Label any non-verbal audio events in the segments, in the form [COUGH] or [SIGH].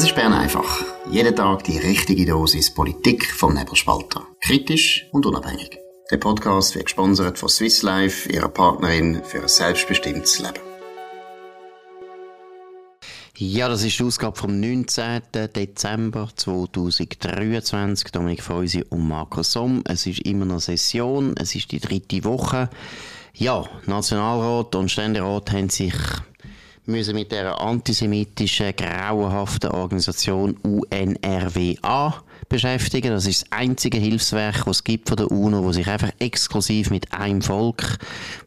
Das ist Bern einfach. Jeden Tag die richtige Dosis Politik vom Nebelspalter. Kritisch und unabhängig. Der Podcast wird gesponsert von Swiss Life, ihrer Partnerin für ein selbstbestimmtes Leben. Ja, das ist die Ausgabe vom 19. Dezember 2023. Dominik Feusi und Markus Somm. Es ist immer noch Session. Es ist die dritte Woche. Ja, Nationalrat und Ständerat haben sich müssen mit der antisemitischen, grauenhaften Organisation UNRWA beschäftigen. Das ist das einzige Hilfswerk, das es gibt von der UNO, wo sich einfach exklusiv mit einem Volk,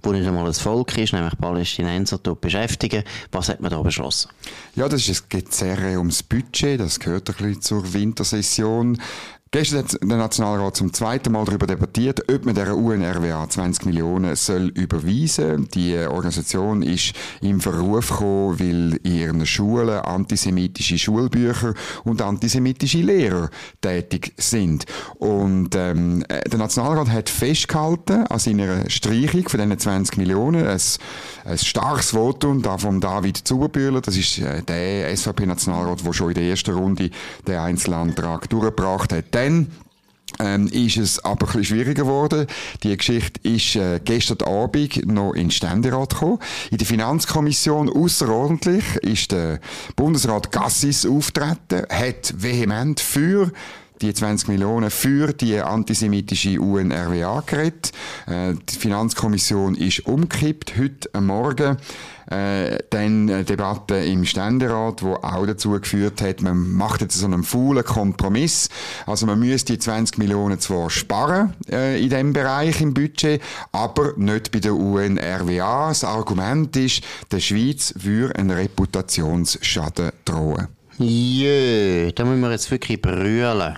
wo nicht einmal ein Volk ist, nämlich Palästinenser, beschäftigen. Was hat man da beschlossen? Ja, das ist geht sehr ums Budget. Das gehört ein bisschen zur Wintersession. Gestern hat der Nationalrat zum zweiten Mal darüber debattiert, ob man der UNRWA 20 Millionen soll überweisen. Die Organisation ist im Verruf gekommen, weil in ihren Schulen antisemitische Schulbücher und antisemitische Lehrer tätig sind. Und ähm, der Nationalrat hat festgehalten an seiner Streichung von diesen 20 Millionen ein, ein starkes Votum da von David Zuberbühler. Das ist äh, der SVP-Nationalrat, der schon in der ersten Runde den Einzelantrag durchgebracht hat dann ähm, ist es aber ein schwieriger geworden. Die Geschichte ist äh, gestern Abend noch in den Ständerat gekommen. In der Finanzkommission außerordentlich ist der Bundesrat Gassis auftreten, hat vehement für die 20 Millionen für die antisemitische UNRWA geredet. Äh, die Finanzkommission ist umgekippt heute Morgen. Äh, dann eine Debatte im Ständerat, wo auch dazu geführt hat, man macht jetzt so einen faulen Kompromiss. Also man müsste die 20 Millionen zwar sparen äh, in dem Bereich im Budget, aber nicht bei der UNRWA. Das Argument ist, der Schweiz würde einen Reputationsschaden drohen. Jö, da müssen wir jetzt wirklich brüllen.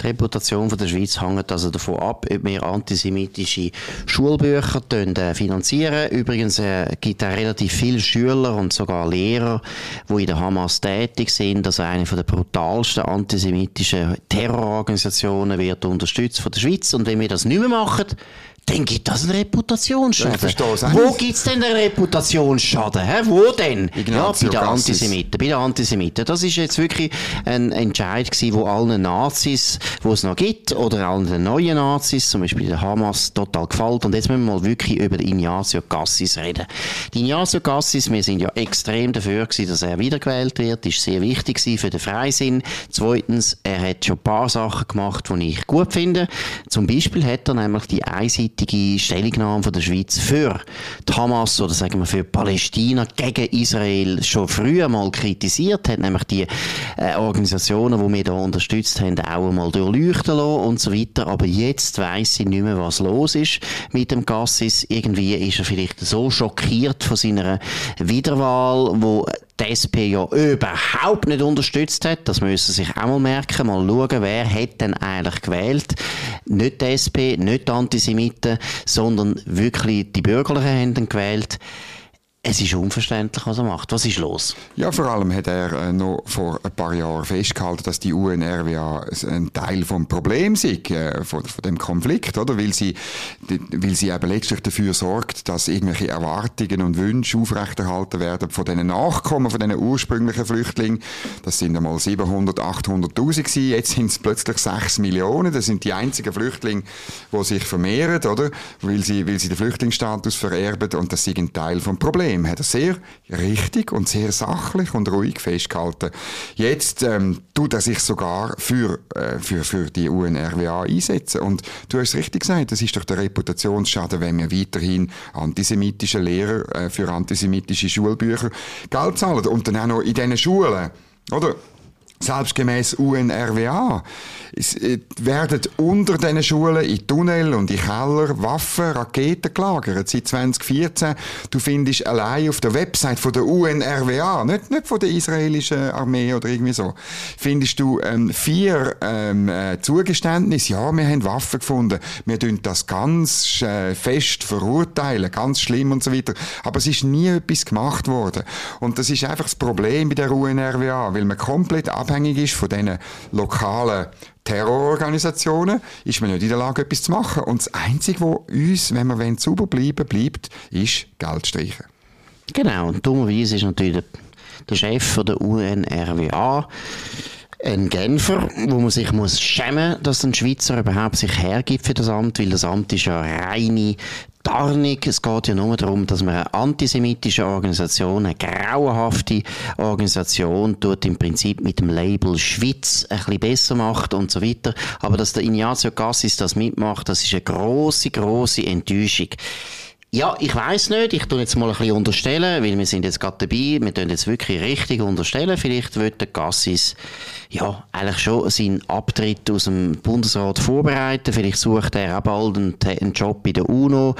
Die Reputation von der Schweiz hängt also davon ab, ob wir antisemitische Schulbücher äh, finanzieren. Übrigens äh, gibt es relativ viele Schüler und sogar Lehrer, die in der Hamas tätig sind. Also eine von der brutalsten antisemitischen Terrororganisationen wird unterstützt von der Schweiz. Und wenn wir das nicht mehr machen, dann gibt das einen Reputationsschaden. Wo gibt es denn einen Reputationsschaden? Hä? Wo denn? Ignazio ja, bei den Antisemiten. Bei den Antisemiten. Das ist jetzt wirklich ein Entscheid gewesen, wo allen Nazis, wo es noch gibt, oder allen neuen Nazis, zum Beispiel der Hamas, total gefällt. Und jetzt müssen wir mal wirklich über Ignazio Cassis reden. Die Ignazio Cassis, wir sind ja extrem dafür gewesen, dass er wiedergewählt wird. Das ist sehr wichtig gewesen für den Freisinn. Zweitens, er hat schon ein paar Sachen gemacht, die ich gut finde. Zum Beispiel hat er nämlich die einseitige eindeutige Stellungnahme von der Schweiz für die Hamas oder sagen wir für Palästina gegen Israel schon früher mal kritisiert, hat nämlich die äh, Organisationen, die wir da unterstützt haben, auch einmal durchleuchten lassen und so weiter. Aber jetzt weiss ich nicht mehr, was los ist mit dem Gassis. Irgendwie ist er vielleicht so schockiert von seiner Wiederwahl, wo die SP ja überhaupt nicht unterstützt hat. Das müssen Sie sich auch mal merken. Mal schauen, wer hat denn eigentlich gewählt. Nicht die SP, nicht die Antisemiten, sondern wirklich die Bürgerlichen haben gewählt. Es ist unverständlich, was er macht. Was ist los? Ja, vor allem hat er äh, noch vor ein paar Jahren festgehalten, dass die UNRWA ein Teil vom Problem sei, äh, von, von, dem Konflikt, oder? Weil sie, weil sie eben letztlich dafür sorgt, dass irgendwelche Erwartungen und Wünsche aufrechterhalten werden von diesen Nachkommen, von diesen ursprünglichen Flüchtlingen. Das sind einmal 700, 800.000 gewesen. Jetzt sind es plötzlich 6 Millionen. Das sind die einzigen Flüchtlinge, die sich vermehren, oder? Weil sie, weil sie den Flüchtlingsstatus vererben und das ist ein Teil vom Problem. Problem hat er sehr richtig und sehr sachlich und ruhig festgehalten. Jetzt ähm, tut er sich sogar für, äh, für, für die UNRWA einsetzen. Und du hast es richtig gesagt, das ist doch der Reputationsschaden, wenn wir weiterhin antisemitische Lehrer äh, für antisemitische Schulbücher Geld zahlen. Und dann auch noch in diesen Schulen. Oder? Selbst gemäß UNRWA äh, werden unter diesen Schulen in Tunnel und in Keller Waffen, Raketen gelagert. Seit 2014. Du findest allein auf der Website von der UNRWA, nicht, nicht von der israelischen Armee oder irgendwie so, findest du ähm, vier ähm, äh, Zugeständnisse. Ja, wir haben Waffen gefunden. Wir tun das ganz äh, fest verurteilen, ganz schlimm und so weiter. Aber es ist nie etwas gemacht worden. Und das ist einfach das Problem bei der UNRWA, weil man komplett abhängig ist von diesen lokalen Terrororganisationen ist man nicht in der Lage, etwas zu machen. Und das Einzige, was uns, wenn wir sauber bleiben bleibt, ist Geld streichen. Genau, und dummerweise ist natürlich der Chef der UNRWA, ein Genfer, wo man sich muss schämen, dass ein Schweizer überhaupt sich hergibt für das Amt, weil das Amt ist ja reine Tarnung. Es geht ja nur darum, dass man eine antisemitische Organisation, eine grauenhafte Organisation, tut im Prinzip mit dem Label Schweiz ein bisschen besser macht und so weiter. Aber dass der Ignazio Cassis das mitmacht, das ist eine große, große Enttäuschung. Ja, ich weiß nicht. Ich tue jetzt mal ein bisschen unterstellen, weil wir sind jetzt gerade dabei. Wir tun jetzt wirklich richtig unterstellen. Vielleicht wird der Gassis ja eigentlich schon seinen Abtritt aus dem Bundesrat vorbereiten. Vielleicht sucht er auch bald einen, einen Job bei der UNO,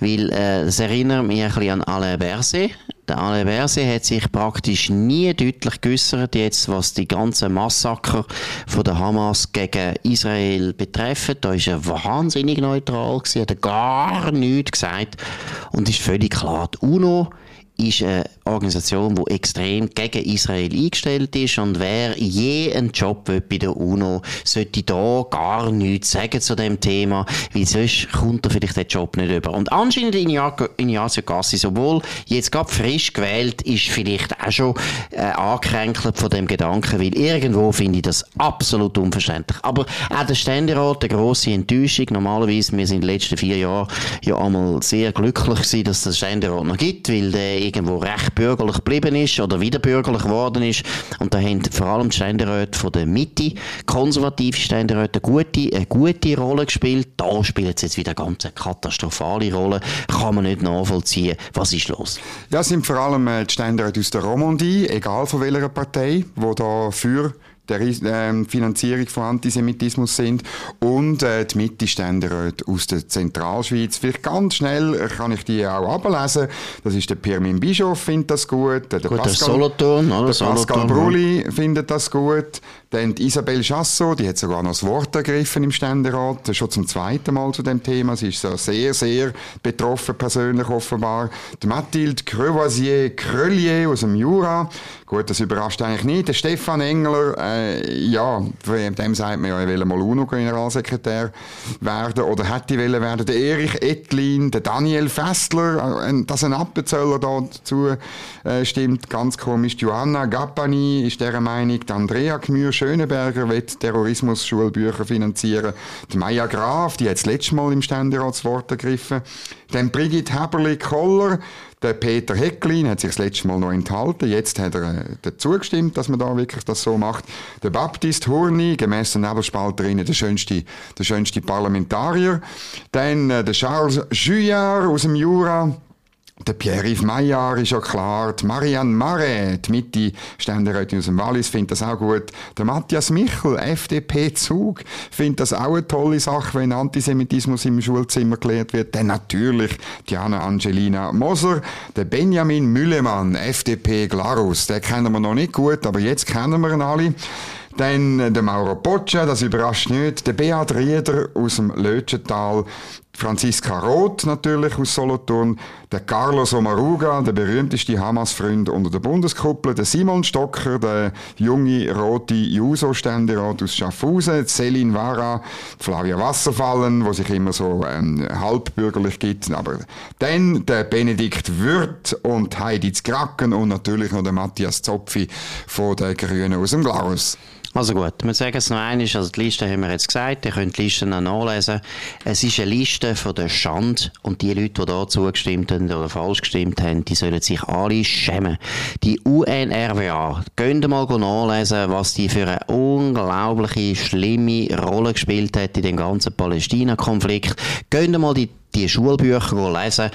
weil äh, es erinnert mich ein bisschen an Alain Berset. Der Alain Berset hat sich praktisch nie deutlich geäußert, jetzt was die ganzen Massaker von der Hamas gegen Israel betreffen. Da ist er wahnsinnig neutral gewesen, hat gar nichts gesagt. Und ist völlig klar, die UNO ist eine Organisation, die extrem gegen Israel eingestellt ist und wer je einen Job will bei der UNO, sollte da gar nichts sagen zu dem Thema, weil sonst kommt er vielleicht den Job nicht über. Und anscheinend Ignazio Cassis, obwohl jetzt gerade frisch gewählt, ist vielleicht auch schon äh, angekränkelt von dem Gedanken, weil irgendwo finde ich das absolut unverständlich. Aber auch der Ständerat, eine grosse Enttäuschung. Normalerweise, wir sind in den letzten vier Jahren ja einmal sehr glücklich gewesen, dass es den Ständerat noch gibt, weil der irgendwo recht bürgerlich geblieben ist oder wieder bürgerlich geworden ist. Und da haben vor allem die Ständeräte von der Mitte, konservative Ständeräte, eine gute, eine gute Rolle gespielt. Da spielt es jetzt wieder eine ganz katastrophale Rolle. Kann man nicht nachvollziehen. Was ist los? Ja, es sind vor allem äh, die Ständeräte aus der Romandie, egal von welcher Partei, die da für der äh, Finanzierung von Antisemitismus sind und äh, die Mitte-Ständeräte aus der Zentralschweiz. Vielleicht ganz schnell kann ich die auch ablesen. Das ist der Pirmin Bischof findet das gut, der, gut, Pascal, der Solothurn, oder? Der Pascal Brulli findet das gut, dann die Isabelle Chassot, die hat sogar noch das Wort ergriffen im Ständerat, schon zum zweiten Mal zu dem Thema. Sie ist so sehr, sehr betroffen persönlich offenbar. Die Mathilde Crevoisier-Cröllier aus dem Jura, gut, das überrascht eigentlich nicht. Der Stefan Engler, äh, ja, dem sagt man ja, er will mal UNO-Generalsekretär werden oder hätte wollen werden. Der Erich Ettlin, der Daniel Fessler, äh, dass ein Appenzöller da dazu äh, stimmt, ganz komisch. Joanna Gappani ist der Meinung, die Andrea Gmür Schöneberger wird Terrorismus-Schulbücher finanzieren. Die Maya Graf, die hat das letzte Mal im Ständerat das Wort ergriffen. Dann Brigitte Heberli-Koller, der Peter Hecklin hat sich das letzte Mal noch enthalten. Jetzt hat er äh, dazu gestimmt, dass man da wirklich das so macht. Der Baptist Hurni, gemäss der Nebelspalterinnen, der schönste, der schönste Parlamentarier. Dann äh, der Charles Juillard aus dem Jura. Der Pierre-Yves Maillard ist ja klar. Die Marianne Marais, die Mitte-Ständerätin aus dem Wallis, findet das auch gut. Der Matthias Michel, FDP-Zug, findet das auch eine tolle Sache, wenn Antisemitismus im Schulzimmer gelehrt wird. Dann natürlich Diana Angelina Moser. Der Benjamin Müllemann, FDP Glarus, den kennen wir noch nicht gut, aber jetzt kennen wir ihn alle. Dann der Mauro Boccia, das überrascht nicht. Der Beat Rieder aus dem Lötschental. Franziska Roth natürlich aus Solothurn, der Carlos Omaruga, der berühmteste Hamas-Freund unter der Bundeskuppel, der Simon Stocker, der junge rote Juso-Ständerat aus Schaffhausen, Céline Vara, Flavia Wasserfallen, wo sich immer so ähm, halbbürgerlich gibt, aber dann der Benedikt Würth und Heidi Zgracken und natürlich noch der Matthias Zopfi von der Grünen aus dem Glarus. Also gut, wir sagen es noch einmal, also die Liste haben wir jetzt gesagt, ihr könnt die Liste noch nachlesen. Es ist eine Liste von der Schande und die Leute, die da zugestimmt haben oder falsch gestimmt haben, die sollen sich alle schämen. Die UNRWA, könnt mal nachlesen, was die für eine unglaubliche, schlimme Rolle gespielt hat in dem ganzen Palästina-Konflikt. Könnt mal die die Schulbücher lesen.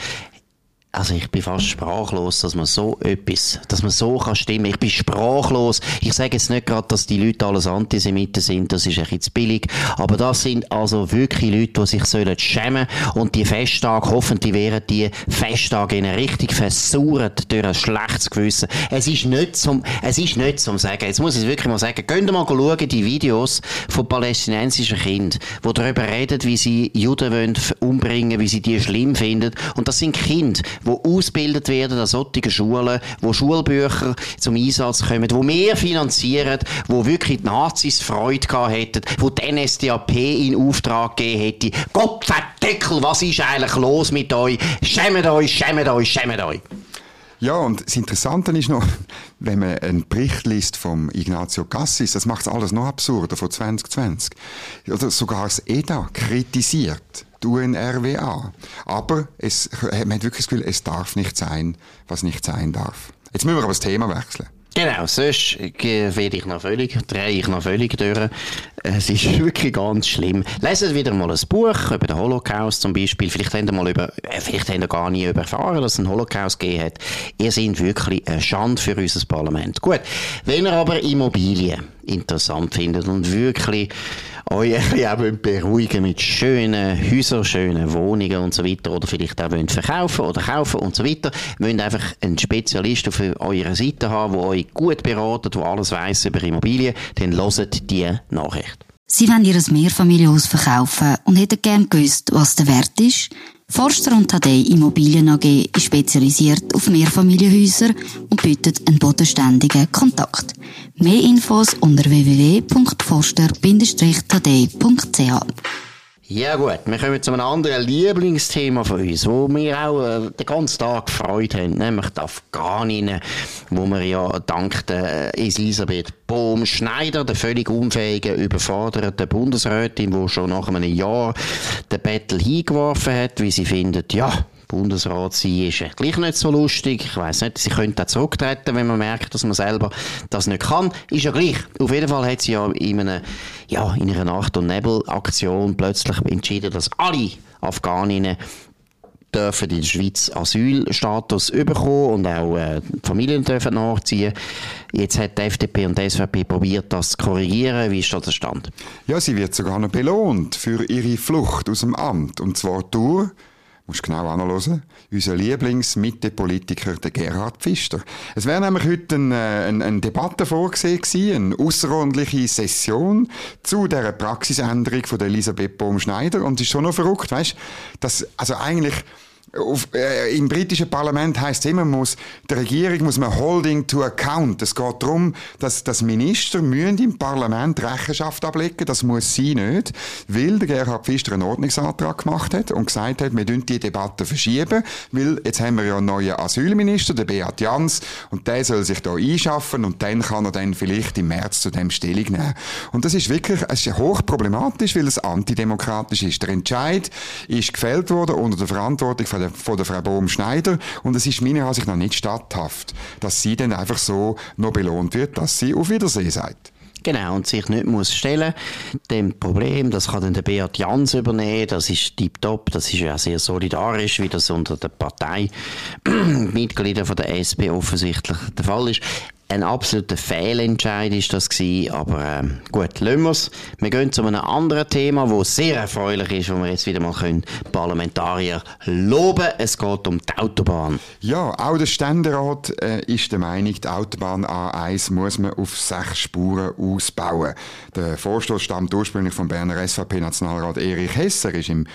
Also ich bin fast sprachlos, dass man so etwas, dass man so kann stimmen. Ich bin sprachlos. Ich sage jetzt nicht gerade, dass die Leute alles Antisemiten sind, das ist ein bisschen billig. Aber das sind also wirklich Leute, die sich sollen schämen und die Festtage, hoffentlich wären die Festtage ihnen richtig versucht durch ein schlechtes Gewissen. Es ist nicht zum, es ist nicht zum Sagen. Jetzt muss ich wirklich mal sagen, könnt ihr mal schauen, die Videos von palästinensischen Kindern, die darüber reden, wie sie Juden wollen umbringen, wie sie die schlimm finden. Und das sind Kinder, die ausgebildet werden an solchen Schulen, wo Schulbücher zum Einsatz kommen, wo wir finanzieren, wo wirklich die Nazis Freude gehabt hätten, wo die NSDAP in Auftrag gegeben hätte. Gott verdeckel, was ist eigentlich los mit euch? Schämt euch, schämt euch, schämt euch. Ja, und das Interessante ist noch, [LAUGHS] wenn man einen Bericht liest vom Ignazio Cassis, das macht alles noch absurder von 2020. Oder sogar das EDA kritisiert die. Aber es, man hat wirklich das Gefühl, es darf nicht sein, was nicht sein darf. Jetzt müssen wir aber das Thema wechseln. Genau, sonst werde ich noch völlig, drehe ich noch völlig durch. Es ist [LAUGHS] wirklich ganz schlimm. Leset wieder mal ein Buch über den Holocaust zum Beispiel. Vielleicht habt ihr mal über, äh, vielleicht habt ihr gar nie erfahren, dass es einen Holocaust gegeben hat. Ihr seid wirklich eine Schande für unser Parlament. Gut. Wenn ihr aber Immobilien interessant findet und wirklich euch ein bisschen beruhigen mit schönen Häusern, schönen Wohnungen und so weiter oder vielleicht auch verkaufen oder kaufen und so weiter, wollt einfach einen Spezialist auf eurer Seite haben, der euch gut beratet, der alles weiss über Immobilien, dann loset die Nachricht. Sie wollen ihr Mehrfamilienhaus verkaufen und hätten gern gewusst, was der Wert ist. Forster und Tadei Immobilien AG ist spezialisiert auf Mehrfamilienhäuser und bietet einen bodenständigen Kontakt. Mehr Infos unter www.forster-tadei.ch ja gut, wir kommen zu einem anderen Lieblingsthema von uns, wo wir auch äh, den ganzen Tag gefreut haben, nämlich die Afghaninnen, wo wir ja dank der Elisabeth Bohm-Schneider, der völlig unfähigen, überforderten Bundesrätin, die schon nach einem Jahr den Battle hingeworfen hat, wie sie findet, ja, Bundesrat sein ist gleich nicht so lustig. Ich weiß nicht, sie könnte auch zurücktreten, wenn man merkt, dass man selber das nicht kann. Ist ja gleich. Auf jeden Fall hat sie ja in, einer, ja, in einer Nacht- und Nebel-Aktion plötzlich entschieden, dass alle Afghaninnen dürfen in der Schweiz Asylstatus bekommen und auch äh, Familien dürfen nachziehen. Jetzt hat die FDP und die SVP probiert, das zu korrigieren. Wie ist da der Stand? Ja, sie wird sogar noch belohnt für ihre Flucht aus dem Amt. Und zwar durch musst genau anhören, unser Lieblings-Mitte-Politiker, der Gerhard Pfister. Es wäre nämlich heute eine, äh, eine, eine Debatte vorgesehen gewesen, eine außerordentliche Session zu der Praxisänderung von Elisabeth Bohm-Schneider und es ist schon noch verrückt, weißt, dass, also eigentlich, auf, äh, Im britischen Parlament heißt es immer, muss, der Regierung muss man holding to account. Es geht darum, dass, dass Minister müssen im Parlament Rechenschaft ablegen. Das muss sie nicht, weil der Gerhard Pfister einen Ordnungsantrag gemacht hat und gesagt hat, wir dürfen die Debatte verschieben, weil jetzt haben wir ja einen neuen Asylminister, der Beat Jans, und der soll sich da einschaffen und dann kann er dann vielleicht im März zu dem Stellung nehmen. Und das ist wirklich, es ist hochproblematisch, weil es antidemokratisch ist. Der Entscheid ist gefällt worden unter der Verantwortung von der, von der Frau Bohm-Schneider und es ist meiner Ansicht nach nicht statthaft, dass sie dann einfach so noch belohnt wird, dass sie auf Wiedersehen sagt. Genau, und sich nicht muss stellen dem Problem, das kann dann der Beat Jans übernehmen, das ist tiptop, das ist ja sehr solidarisch, wie das unter den Parteimitgliedern [CLEARS THROAT] von der SP offensichtlich der Fall ist. Ein absoluter Fehlentscheid ist das gewesen, aber äh, gut, lassen wir's. Wir gehen zu einem anderen Thema, wo sehr erfreulich ist, wo wir jetzt wieder mal können Parlamentarier loben. Es geht um die Autobahn. Ja, auch der Ständerat äh, ist der Meinung, die Autobahn A1 muss man auf sechs Spuren ausbauen. Der Vorstoß stammt ursprünglich vom Berner SVP-Nationalrat Erich Hesser, ist im,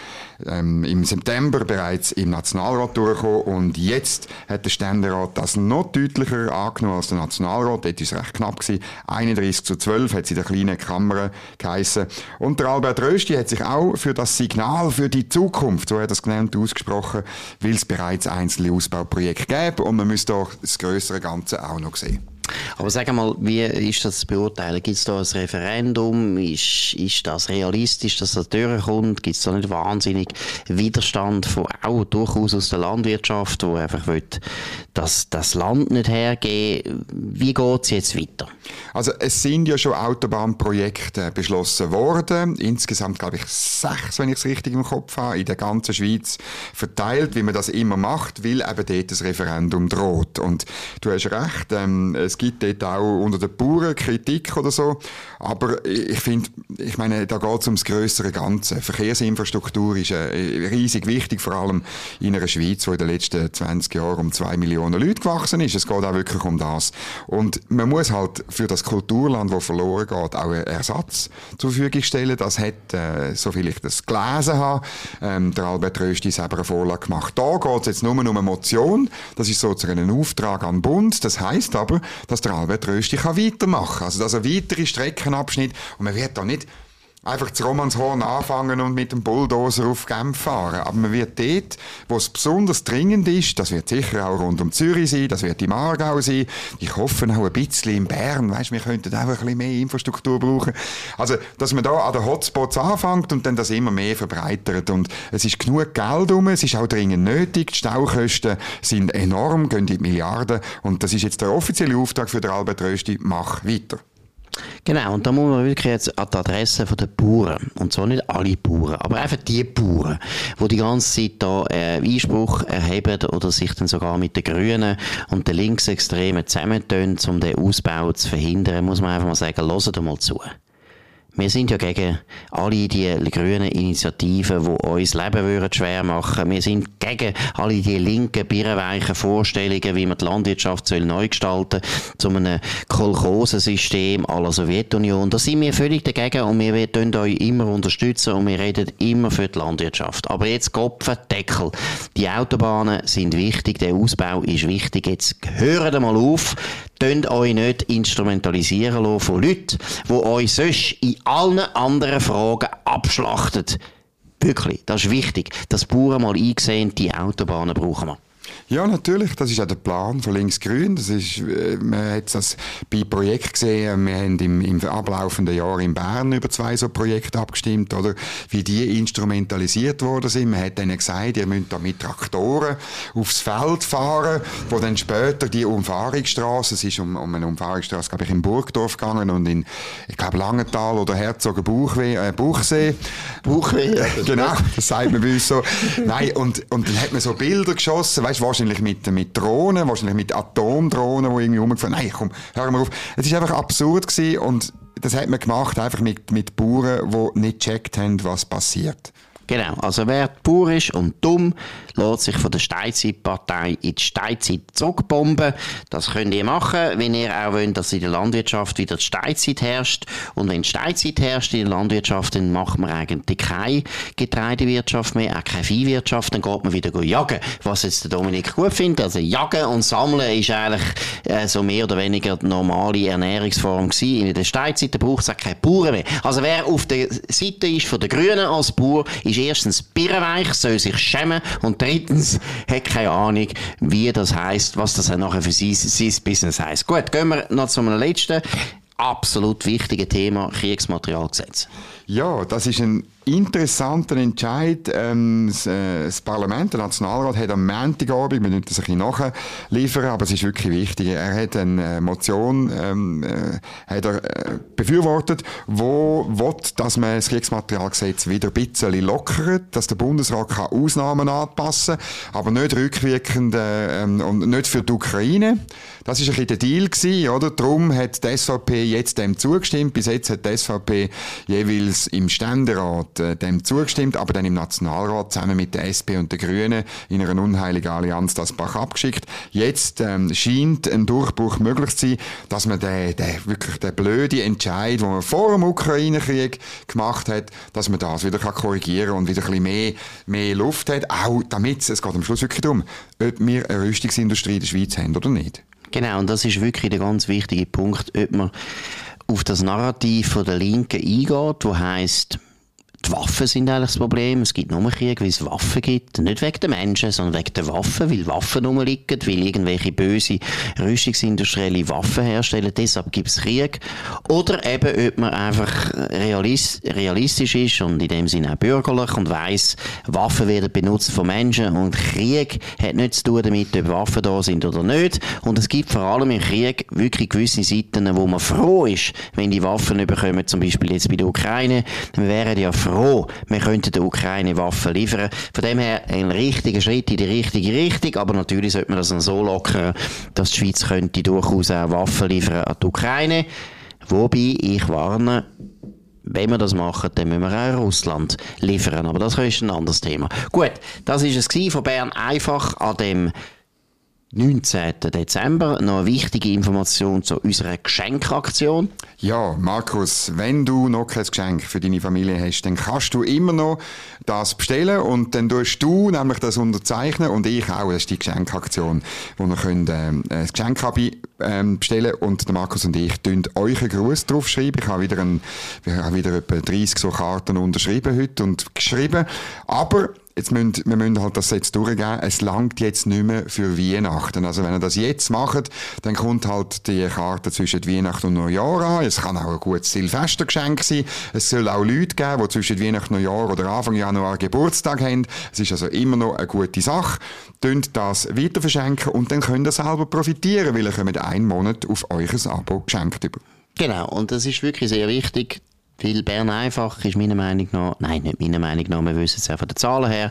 ähm, im September bereits im Nationalrat durchgekommen und jetzt hat der Ständerat das noch deutlicher angenommen als der Nationalrat Nationalrat, dort war es recht knapp, gewesen. 31 zu 12 hat sie in der kleinen Kammer geheissen. Und der Albert Rösti hat sich auch für das Signal für die Zukunft, so hat er es genannt, ausgesprochen, weil es bereits einzelne Ausbauprojekte gäbe und man müsste auch das größere Ganze auch noch sehen. Aber sag mal, wie ist das zu beurteilen? Gibt es da ein Referendum? Ist, ist das realistisch, dass das durchkommt? Gibt es da nicht wahnsinnig Widerstand von auch durchaus aus der Landwirtschaft, wo einfach will, dass das Land nicht hergeben? Wie geht es jetzt weiter? Also es sind ja schon Autobahnprojekte beschlossen worden. Insgesamt glaube ich sechs, wenn ich es richtig im Kopf habe, in der ganzen Schweiz verteilt, wie man das immer macht, weil eben dort das Referendum droht. Und du hast recht, ähm, es es gibt dort auch unter den Bauern Kritik oder so. Aber ich finde, ich meine, da geht es ums größere Ganze. Verkehrsinfrastruktur ist äh, riesig wichtig, vor allem in einer Schweiz, die in den letzten 20 Jahren um zwei Millionen Leute gewachsen ist. Es geht auch wirklich um das. Und man muss halt für das Kulturland, das verloren geht, auch einen Ersatz zur Verfügung stellen. Das hat, äh, so viel ich das gelesen habe, ähm, der Albert Rösti selber eine Vorlage gemacht. Da geht es jetzt nur um eine Motion. Das ist sozusagen ein Auftrag an den Bund. Das heißt aber, dass der Albert Rösti weitermachen kann. Also, dass er weitere Streckenabschnitte, und man wird da nicht einfach zu Romanshorn anfangen und mit dem Bulldozer auf Genf fahren. Aber man wird dort, wo es besonders dringend ist, das wird sicher auch rund um Zürich sein, das wird im Aargau sein, ich hoffe auch ein bisschen in Bern, weißt, wir könnten auch ein bisschen mehr Infrastruktur brauchen. Also, dass man da an den Hotspots anfängt und dann das immer mehr verbreitert. Und es ist genug Geld um, es ist auch dringend nötig, die Staukosten sind enorm, gehen in die Milliarden und das ist jetzt der offizielle Auftrag für den Albert Rösti, mach weiter. Genau, und da muss man wirklich jetzt an die Adresse der Bauern, und zwar nicht alle Bauern, aber einfach die Bauern, die die ganze Zeit da äh, Einspruch erheben oder sich dann sogar mit den Grünen und den Linksextremen zusammentun, um den Ausbau zu verhindern, muss man einfach mal sagen, hört mal zu. Wir sind ja gegen alle die grünen Initiativen, die uns Leben würden schwer machen. Wir sind gegen alle die linken, birrenweichen Vorstellungen, wie man die Landwirtschaft soll neu gestalten zu einem Kolchosensystem aller Sowjetunion. Da sind wir völlig dagegen und wir werden euch immer unterstützen und wir reden immer für die Landwirtschaft. Aber jetzt Kopfen, Deckel. Die Autobahnen sind wichtig, der Ausbau ist wichtig. Jetzt hören mal auf, Tönt euch nicht instrumentalisieren lassen von Leuten, die euch sonst in allen anderen Fragen abschlachten. Wirklich, das ist wichtig, dass Bauern mal eingesehen, die Autobahnen brauchen wir. Ja, natürlich. Das ist auch der Plan von Linksgrün. Das ist, äh, man hat das bei Projekten gesehen. Wir haben im, im ablaufenden Jahr in Bern über zwei so Projekte abgestimmt, oder? Wie die instrumentalisiert worden sind. Man hat denen gesagt, ihr müsst da mit Traktoren aufs Feld fahren, wo dann später die Umfahrungsstraße, es ist um, um eine Umfahrungsstraße, glaube ich, in Burgdorf gegangen und in, ich glaube, Langenthal oder Herzogenbuchsee, äh, Buchsee. Buchsee, ja, Genau, das sagt man bei uns so. [LAUGHS] Nein, und, und dann hat man so Bilder geschossen, weißt, wahrscheinlich mit, mit Drohnen, wahrscheinlich mit Atomdrohnen, die irgendwie rumgefahren Nein, komm, hör mal auf. Es ist einfach absurd gewesen und das hat man gemacht, einfach mit, mit Bauern, die nicht gecheckt haben, was passiert. Genau, also wer pur ist und dumm, lässt sich von der Steinzeitpartei in die Steinzeit zurückbomben. Das könnt ihr machen, wenn ihr auch wollt, dass in der Landwirtschaft wieder die Steinzeit herrscht. Und wenn die Steinzeit herrscht in der Landwirtschaft, dann macht man eigentlich keine Getreidewirtschaft mehr, auch keine Viehwirtschaft, dann geht man wieder jagen. Was jetzt der Dominik gut findet, also jagen und sammeln ist eigentlich äh, so mehr oder weniger die normale Ernährungsform gewesen. In der Steinzeit braucht es auch keine Bauern mehr. Also wer auf der Seite ist von den Grünen als Bauer, ist erstens birrenweich, soll sich schämen und drittens hat keine Ahnung, wie das heißt, was das nachher für sein, sein Business heißt. Gut, gehen wir noch zu einem letzten absolut wichtigen Thema, Kriegsmaterialgesetz. Ja, das ist ein interessanter Entscheid. Ähm, das, äh, das, Parlament, der Nationalrat, hat am Montagabend, wir müssen das ein bisschen nachliefern, aber es ist wirklich wichtig, er hat eine äh, Motion ähm, äh, hat er, äh, befürwortet, wo will, dass man das Kriegsmaterialgesetz wieder ein bisschen lockert, dass der Bundesrat kann Ausnahmen anpassen aber nicht rückwirkend äh, ähm, und nicht für die Ukraine. Das ist ein bisschen der Deal gewesen, oder? Darum hat die SVP jetzt dem zugestimmt. Bis jetzt hat die SVP jeweils im Ständerat äh, dem zugestimmt, aber dann im Nationalrat zusammen mit der SP und den Grünen in einer unheiligen Allianz das Bach abgeschickt. Jetzt ähm, scheint ein Durchbruch möglich zu sein, dass man den, den wirklich den blöden Entscheid, den man vor dem Ukraine-Krieg gemacht hat, dass man das wieder kann korrigieren und wieder ein bisschen mehr, mehr Luft hat, auch damit es geht am Schluss wirklich darum, ob wir eine Rüstungsindustrie in der Schweiz haben oder nicht. Genau, und das ist wirklich der ganz wichtige Punkt, ob man auf das Narrativ von der Linken eingeht, wo heißt die Waffen sind eigentlich das Problem. Es gibt nur Krieg, weil es Waffen gibt. Nicht wegen den Menschen, sondern wegen der Waffen, weil Waffen rumliegen, weil irgendwelche böse Rüstungsindustrielle Waffen herstellen. Deshalb gibt es Krieg. Oder eben, ob man einfach realist, realistisch ist und in dem Sinne auch bürgerlich und weiss, Waffen werden benutzt von Menschen und Krieg hat nichts zu tun damit, ob Waffen da sind oder nicht. Und es gibt vor allem im Krieg wirklich gewisse Seiten, wo man froh ist, wenn die Waffen überkommen, zum Beispiel jetzt bei der Ukraine. Wir wären ja froh, froh, wir könnten der Ukraine Waffen liefern. Von dem her ein richtiger Schritt in die richtige Richtung, aber natürlich sollte man das dann so lockern, dass die Schweiz könnte durchaus auch Waffen liefern an die Ukraine. Wobei, ich warne, wenn wir das machen, dann müssen wir auch Russland liefern. Aber das ist ein anderes Thema. Gut, das ist es von Bern einfach an dem 19. Dezember. Noch eine wichtige Information zu unserer Geschenkaktion. Ja, Markus, wenn du noch kein Geschenk für deine Familie hast, dann kannst du immer noch das bestellen und dann tust du nämlich das unterzeichnen und ich auch. Das ist die Geschenkaktion, wo wir können, ähm, ein Geschenk ähm, bestellen und der Markus und ich tun euch einen Gruß draufschreiben. Ich habe wieder, ein, wir haben wieder etwa 30 so Karten unterschrieben heute und geschrieben. Aber jetzt müssen, wir müssen halt das jetzt durchgehen. Es langt jetzt nicht mehr für Weihnachten. Also wenn ihr das jetzt macht, dann kommt halt die Karte zwischen Weihnachten und Neujahr an. Es kann auch ein gutes Silvestergeschenk sein. Es soll auch Leute geben, die zwischen Weihnachten und Neujahr oder Anfang Januar Geburtstag haben. Es ist also immer noch eine gute Sache. Tönt das weiter verschenken und dann könnt ihr selber profitieren, weil ihr kommt einen Monat auf ein Abo geschenkt über. Genau, und das ist wirklich sehr wichtig. Weil Bern einfach ist meiner Meinung nach, nein, nicht meiner Meinung nach, wir wissen es ja von den Zahlen her,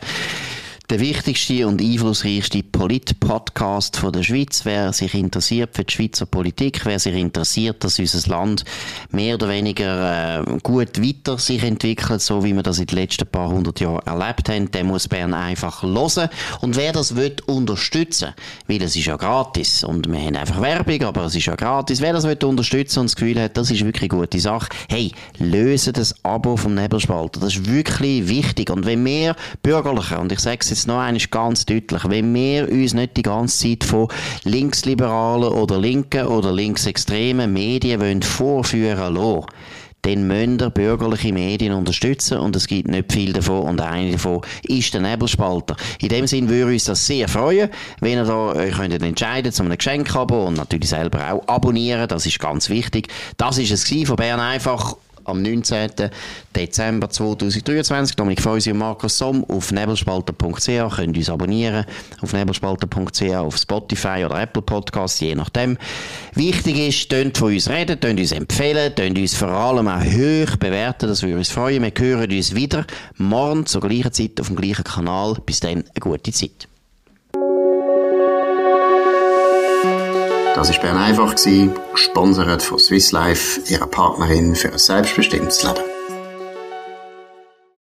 der wichtigste und einflussreichste Polit-Podcast der Schweiz. Wer sich interessiert für die Schweizer Politik, wer sich interessiert, dass unser Land mehr oder weniger äh, gut weiter sich entwickelt, so wie wir das in den letzten paar hundert Jahren erlebt haben, der muss Bern einfach hören. Und wer das will unterstützen, weil es ist ja gratis und wir haben einfach Werbung, aber es ist ja gratis. Wer das will unterstützen und das Gefühl hat, das ist wirklich eine gute Sache, hey, löse das Abo vom Nebelspalter. Das ist wirklich wichtig. Und wenn wir Bürgerliche, und ich sage es jetzt noch einmal ganz deutlich, wenn wir uns nicht die ganze Zeit von linksliberalen oder linken oder linksextremen Medien wollen vorführen lassen, dann müssen wir bürgerliche Medien unterstützen und es gibt nicht viel davon und eine davon ist der Nebelspalter. In dem Sinn würde uns das sehr freuen, wenn ihr da euch könntet entscheiden zu einem Geschenkabo und natürlich selber auch abonnieren, das ist ganz wichtig. Das ist es von Bern einfach am 19. Dezember 2023. Dominik Feusi und Markus Somm auf nebelspalter.ch. Könnt uns abonnieren auf nebelspalter.ch, auf Spotify oder Apple Podcasts, je nachdem. Wichtig ist, tönt von uns reden, tönt uns empfehlen, tönt uns vor allem auch hoch bewerten, das würde uns freuen. Wir hören uns wieder morgen zur gleichen Zeit auf dem gleichen Kanal. Bis dann, eine gute Zeit. Das war Bern einfach, gesponsert von Swiss Life, ihrer Partnerin für ein selbstbestimmtes Leben.